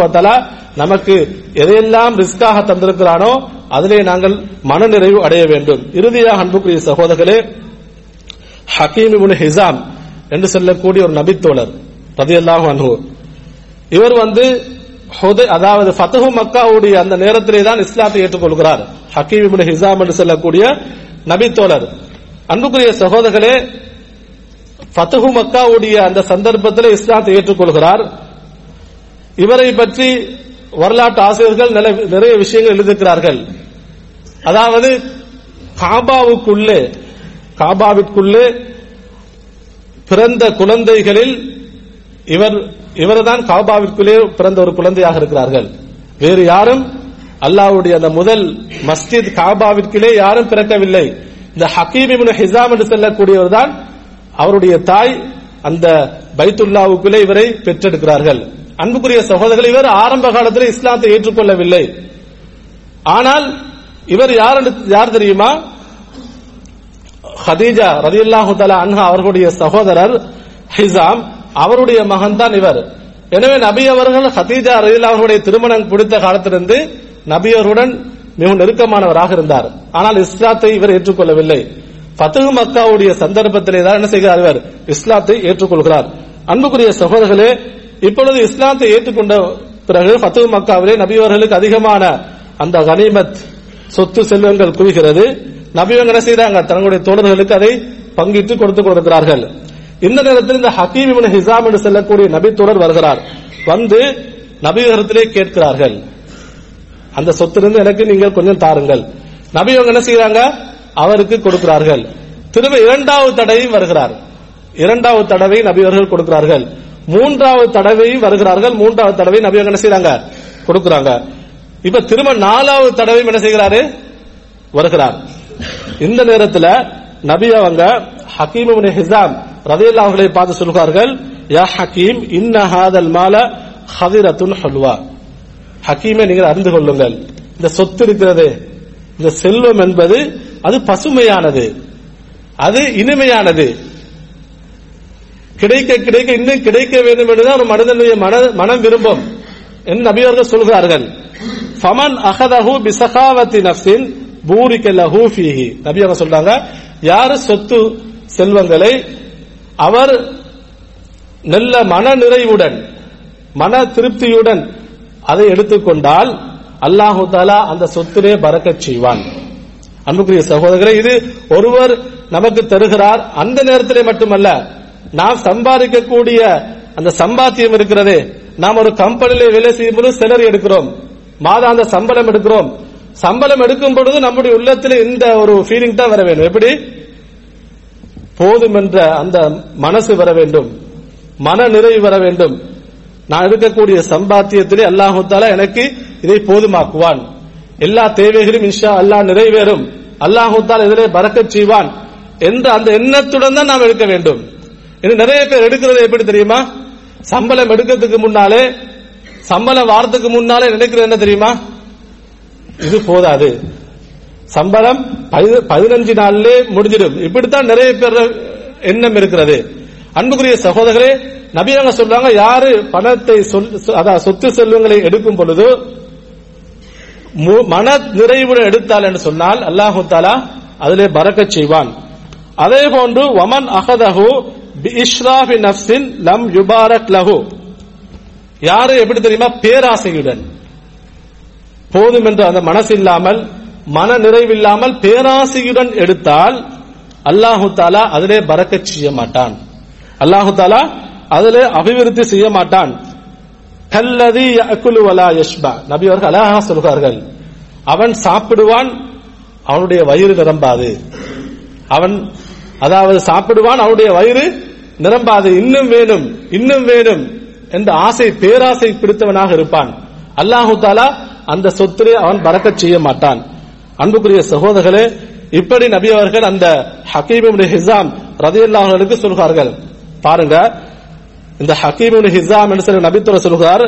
நமக்கு எதையெல்லாம் ரிஸ்காக தந்திருக்கிறானோ அதிலே நாங்கள் மனநிறைவு அடைய வேண்டும். இறுதியாக அன்புக்குரிய சகோதரர்களே ஹக்கீம் இபுன் ஹிசாம் என்று சொல்லக்கூடிய ஒரு நபித்தோழர் ரதியல்லாஹு அன்ஹு. இவர் வந்து அதாவது ஃபத்தஹு மக்காவுடைய அந்த நேரத்திலே தான் இஸ்லாத்தை ஏற்றுக்கொள்கிறார். ஹக்கீம் இபுன் ஹிசாம் என்று சொல்லக்கூடிய நபித்தோழர் அன்புக்குரிய சகோதரர்களே ஃபத்துஹு மக்காவுடைய அந்த சந்தர்ப்பத்தில் இஸ்லாத்தை ஏற்றுக்கொள்கிறார். இவரை பற்றி வரலாற்று ஆசிரியர்கள் நிறைய விஷயங்கள் எழுதியிருக்கிறார்கள். அதாவது காபாவுக்குள்ளே காபாவிற்குள்ளே பிறந்த குழந்தைகளில் இவர் இவர்தான் காபாவிற்குள்ளே பிறந்த ஒரு குழந்தையாக இருக்கிறார்கள். வேறு யாரும் அல்லாஹ்வுடைய அந்த முதல் மஸ்ஜித் காபாவிற்கிலே யாரும் பிறக்கவில்லை. இந்த ஹக்கீம் இப்னு ஹிசாம் என்று செல்லக்கூடியவர் தான் அவருடைய தாய் அந்த பைத்துல்லாவுக்குள்ளே இவரை பெற்றெடுக்கிறார்கள். அன்புக்குரிய சகோதரர்கள் இவர் ஆரம்ப காலத்தில் இஸ்லாத்தை ஏற்றுக்கொள்ளவில்லை. ஆனால் இவர் யார் என்று- யார் தெரியுமா? ஹதீஜா ரதியுல்லாஹு தலா அன்ஹா அவர்களுடைய சகோதரர் ஹிசாம் அவருடைய மகன் தான் இவர். எனவே நபி அவர்கள் ஹதீஜா ரதியுல்லா அவர்களுடைய திருமணம் முடித்த காலத்திலிருந்து நபியோருடன் மிகவும் நெருக்கமானவராக இருந்தார். ஆனால் இஸ்லாத்தை இவர் ஏற்றுக்கொள்ளவில்லை. பத்து மக்காவுடைய சந்தர்ப்பத்திலே தான் என்ன செய்கிறார் இவர்? இஸ்லாத்தை ஏற்றுக்கொள்கிறார். அன்புக்குரிய சகோதரர்களே இப்பொழுது இஸ்லாத்தை ஏற்றுக்கொண்ட பிறகு பத்து மக்காவிலே நபியவர்களுக்கு அதிகமான அந்த கனிமத் சொத்து செல்வங்கள் குவிகிறது. நபிவங்க என்ன செய்றாங்க? தங்களுடைய தோழர்களுக்கு அதை பங்கிட்டு கொடுத்து கொடுக்கிறார்கள் இந்த நேரத்தில் இந்த ஹக்கீம் இவன் ஹிசாம் என்று செல்லக்கூடிய நபி தோழர் வருகிறார். வந்து நபிகரத்திலே கேட்கிறார்கள். அந்த சொத்திலிருந்து எனக்கு நீங்கள் கொஞ்சம் தாருங்கள். நபி அவங்க என்ன செய்யறாங்க அவருக்கு கொடுக்கிறார்கள். திரும்ப இரண்டாவது தடவையும் வருகிறார். இரண்டாவது தடவை நபி அவர்கள் கொடுக்கிறார்கள். மூன்றாவது தடவையும் வருகிறார்கள். மூன்றாவது தடவை நபி அவங்க என்ன செய்றாங்க? கொடுக்கிறாங்க. இப்ப திரும்ப நாலாவது தடவையும் என்ன செய்கிறாரு? வருகிறார். இந்த நேரத்துல நபி அவங்க ஹக்கீம் ஹிசாம் ரலியல்லாஹு அவர்களை பார்த்து சொல்கிறார்கள் யா ஹக்கீம் இன்ன ஹாதல் மால ஹதிரத்துன் ஹல்வா. ஹக்கீமே நீங்கள் அறிந்து கொள்ளுங்கள். இந்த சொத்து இருக்கிறது. இந்த செல்வம் என்பது அது பசுமையானது. அது இனிமையானது. கிடைக்க கிடைக்க இன்னும் கிடைக்க வேண்டும் என்றுதான் ஒரு மனிதனுடைய மன மனம் விரும்பும் என்று நபியவர்கள் சொல்கிறார்கள். ஃபமன் அகதஹு பிசகாவத்தி நஃப்சின் பூரிக்க லஹு ஃபீஹி. நபி அவங்க சொல்றாங்க யாரு சொத்து செல்வங்களை அவர் நல்ல மன நிறைவுடன் மன திருப்தியுடன் அதை எடுத்துக்கொண்டால் அல்லாஹு தாலா அந்த சொத்திலே பறக்கச் செய்வான். அன்புக்குரிய சகோதரர்களே இது ஒருவர் நமக்கு தருகிறார். அந்த நேரத்திலே மட்டுமல்ல நாம் சம்பாதிக்கக்கூடிய அந்த சம்பாத்தியம் இருக்கிறதே. நாம் ஒரு கம்பெனியில வேலை செய்யும் பொழுது சிலர் எடுக்கிறோம். மாதாந்த சம்பளம் எடுக்கிறோம். சம்பளம் எடுக்கும் பொழுது நம்முடைய உள்ளத்தில் இந்த ஒரு ஃபீலிங் தான் வர வேண்டும். எப்படி? போதும் என்ற அந்த மனசு வர வேண்டும். மன நிறைவு வர வேண்டும். நான் எடுக்கக்கூடிய சம்பாத்தியத்திலே அல்லாஹால எனக்கு இதை போதுமாக்குவான். எல்லா தேவைகளும் இன்ஷா அல்லாஹ் நிறைவேறும். அல்லாஹு இதிலே பறக்கச் செய்வான். என்ற அந்த எண்ணத்துடன் தான் நாம் எடுக்க வேண்டும். இன்னும் நிறைய பேர் எடுக்கிறது எப்படி தெரியுமா? சம்பளம் எடுக்கிறதுக்கு முன்னாலே சம்பளம் வாரத்துக்கு முன்னாலே நினைக்கிறது என்ன தெரியுமா? இது போதாது. சம்பளம் பதி- பதினஞ்சு நாள்லே முடிஞ்சிடும். இப்படித்தான் நிறைய பேர் எண்ணம் இருக்கிறது. அன்புக்குரிய சகோதரரே நபியாங்க சொல்றாங்க யாரு பணத்தை சொல் அதாவது சொத்து செல்வங்களை எடுக்கும் பொழுது மு- மன நிறைவுடன் எடுத்தால் என்று சொன்னால் அல்லாஹு தாலா அதிலே பறக்க செய்வான். அதே போன்று வமன் அகதஹு இஷ்ராஃபி நஃப்ஸின் லம் யுபாரக் லஹு. யாரு எப்படி தெரியுமா? பேராசையுடன். போதும் என்று அந்த மனசு இல்லாமல் மன நிறைவில்லாமல் பேராசையுடன் எடுத்தால் அல்லாஹு தாலா அதிலே பறக்க செய்ய மாட்டான். அல்லாஹு தாலா அதுல அபிவிருத்தி செய்ய மாட்டான். கல்லதி யஅகுலு வலா யஷ்பா. நபி அவர்கள் அழகாக சொல்கிறார்கள். அவன் சாப்பிடுவான் அவனுடைய வயிறு நிரம்பாது. அவன் அதாவது சாப்பிடுவான் அவனுடைய வயிறு நிரம்பாது. இன்னும் வேணும் இன்னும் வேணும் என்ற ஆசை பேராசை பிடித்தவனாக இருப்பான். அல்லாஹு தாலா அந்த சொத்திலே அவன் பறக்கச் செய்ய மாட்டான். அன்புக்குரிய சகோதரர்களே இப்படி நபி அவர்கள் அந்த ஹக்கீம் ஹிசாம் ரதியல்லாஹுக்கு சொல்கிறார்கள். பாருங்க. இந்த ஹக்கீம் ஹிசாம் என்று சொல்லி நபித்துவ சொல்கிறார்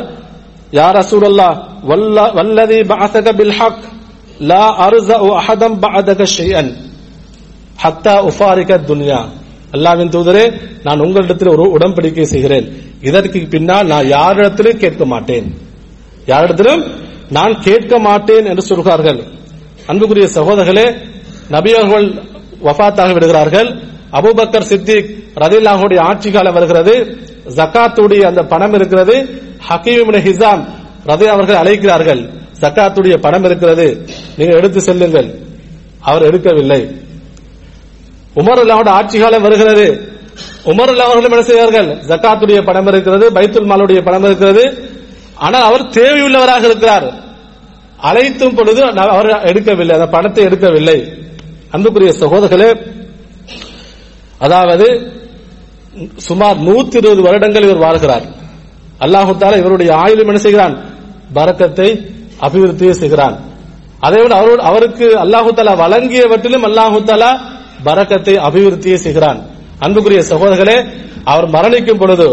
யார் ரசூலல்லாஹ் வல்ல வல்லதி பாசக பில் ஹக் லா அர்ஸஉ அஹதம் பாதக ஷியன் ஹத்தா உஃபாரிக துன்யா. அல்லாவின் தூதரே நான் உங்களிடத்தில் ஒரு உடன்படிக்கை செய்கிறேன். இதற்கு பின்னால் நான் யாரிடத்திலும் கேட்க மாட்டேன். யாரிடத்திலும் நான் கேட்க மாட்டேன் என்று சொல்கிறார்கள். அன்புக்குரிய சகோதரர்களே நபியர்கள் வஃபாத்தாக விடுகிறார்கள். அபூபக்கர் சித்திக் ரதில்லாஹுடைய ஆட்சி காலம் வருகிறது. ஜக்காத்துடைய அந்த பணம் இருக்கிறது. ஹக்கீம் ஹிசாம் ரதி அவர்கள் அழைக்கிறார்கள். ஜக்காத்துடைய பணம் இருக்கிறது. நீங்க எடுத்து செல்லுங்கள். அவர் எடுக்கவில்லை. உமர் அல்லாவோட ஆட்சி காலம் வருகிறது. உமர் அல்லா அவர்களும் என்ன செய்வார்கள்? ஜக்காத்துடைய பணம் இருக்கிறது பைத்துல் மாலுடைய பணம் இருக்கிறது. ஆனால் அவர் தேவையுள்ளவராக இருக்கிறார். அழைத்தும் பொழுது அவர் எடுக்கவில்லை. அந்த பணத்தை எடுக்கவில்லை. அன்புக்குரிய சகோதரர்களே அதாவது சுமார் நூத்தி இருபது வருடங்கள் இவர் வாழ்கிறார். அல்லாஹு தாலா இவருடைய ஆயுளும் என்ன செய்கிறான்? பரக்கத்தை அபிவிருத்தி செய்கிறான். அதே போல அவரோடு அவருக்கு அல்லாஹு தாலா வழங்கியவற்றிலும் அல்லாஹு தாலா பரக்கத்தை அபிவிருத்தியை செய்கிறான். அன்புக்குரிய சகோதரர்களே அவர் மரணிக்கும் பொழுது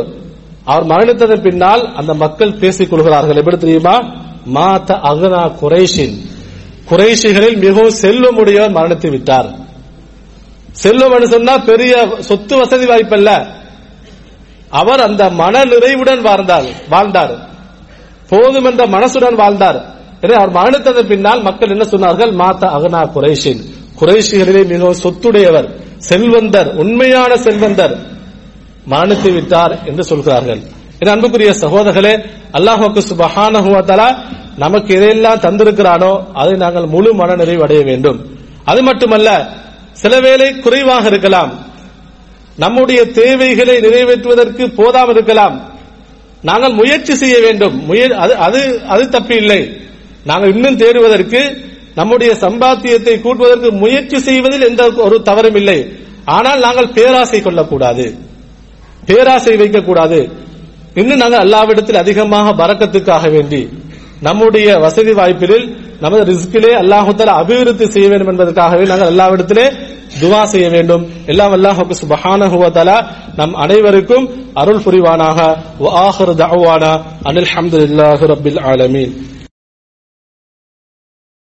அவர் மரணித்ததன் பின்னால் அந்த மக்கள் பேசிக் கொள்கிறார்கள். எப்படி தெரியுமா? மாத அகனா குறைஷின். குறைஷிகளில் மிகவும் செல்வமுடையவர் மரணித்து விட்டார். செல்வம் சொன்னா பெரிய சொத்து வசதி வாய்ப்பல்ல. அவர் அந்த மன நிறைவுடன் வாழ்ந்தார் வாழ்ந்தார். போதும் என்ற மனசுடன் வாழ்ந்தார். எனவே அவர் மரணித்ததன் பின்னால் மக்கள் என்ன சொன்னார்கள்? மாதா அகனா குறைஷின். குறைஷிகளிலே மிகவும் சொத்துடையவர் செல்வந்தர் உண்மையான செல்வந்தர் மரணித்து விட்டார் என்று சொல்கிறார்கள். என் அன்புக்குரிய சகோதரர்களே அல்லாஹுக்கு சுபஹானஹுவத்தலா நமக்கு எதையெல்லாம் தந்திருக்கிறானோ அதை நாங்கள் முழு மன நிறைவு அடைய வேண்டும். அது மட்டுமல்ல சில வேளை குறைவாக இருக்கலாம். நம்முடைய தேவைகளை நிறைவேற்றுவதற்கு போதாமல் இருக்கலாம். நாங்கள் முயற்சி செய்ய வேண்டும். அது அது தப்பு இல்லை. நாங்கள் இன்னும் தேடுவதற்கு நம்முடைய சம்பாத்தியத்தை கூட்டுவதற்கு முயற்சி செய்வதில் எந்த ஒரு தவறும் இல்லை. ஆனால் நாங்கள் பேராசை கொள்ளக்கூடாது. பேராசை வைக்கக்கூடாது. இன்னும் நாங்கள் அல்லாவிடத்தில் அதிகமாக பறக்கத்துக்காக வேண்டி. நம்முடைய வசதி வாய்ப்பில் நமது ரிஸ்கிலே அல்லாஹுத்தால அபிவிருத்தி செய்ய வேண்டும் என்பதற்காகவே நாங்கள் எல்லாவிடத்திலே துவா செய்ய வேண்டும். எல்லாம் அல்லாஹுக்கு சுபஹானஹுவதலா நம் அனைவருக்கும் அருள் புரிவானாக. அனில் அஹமதுல்லாஹு ரபில் ஆலமீன்.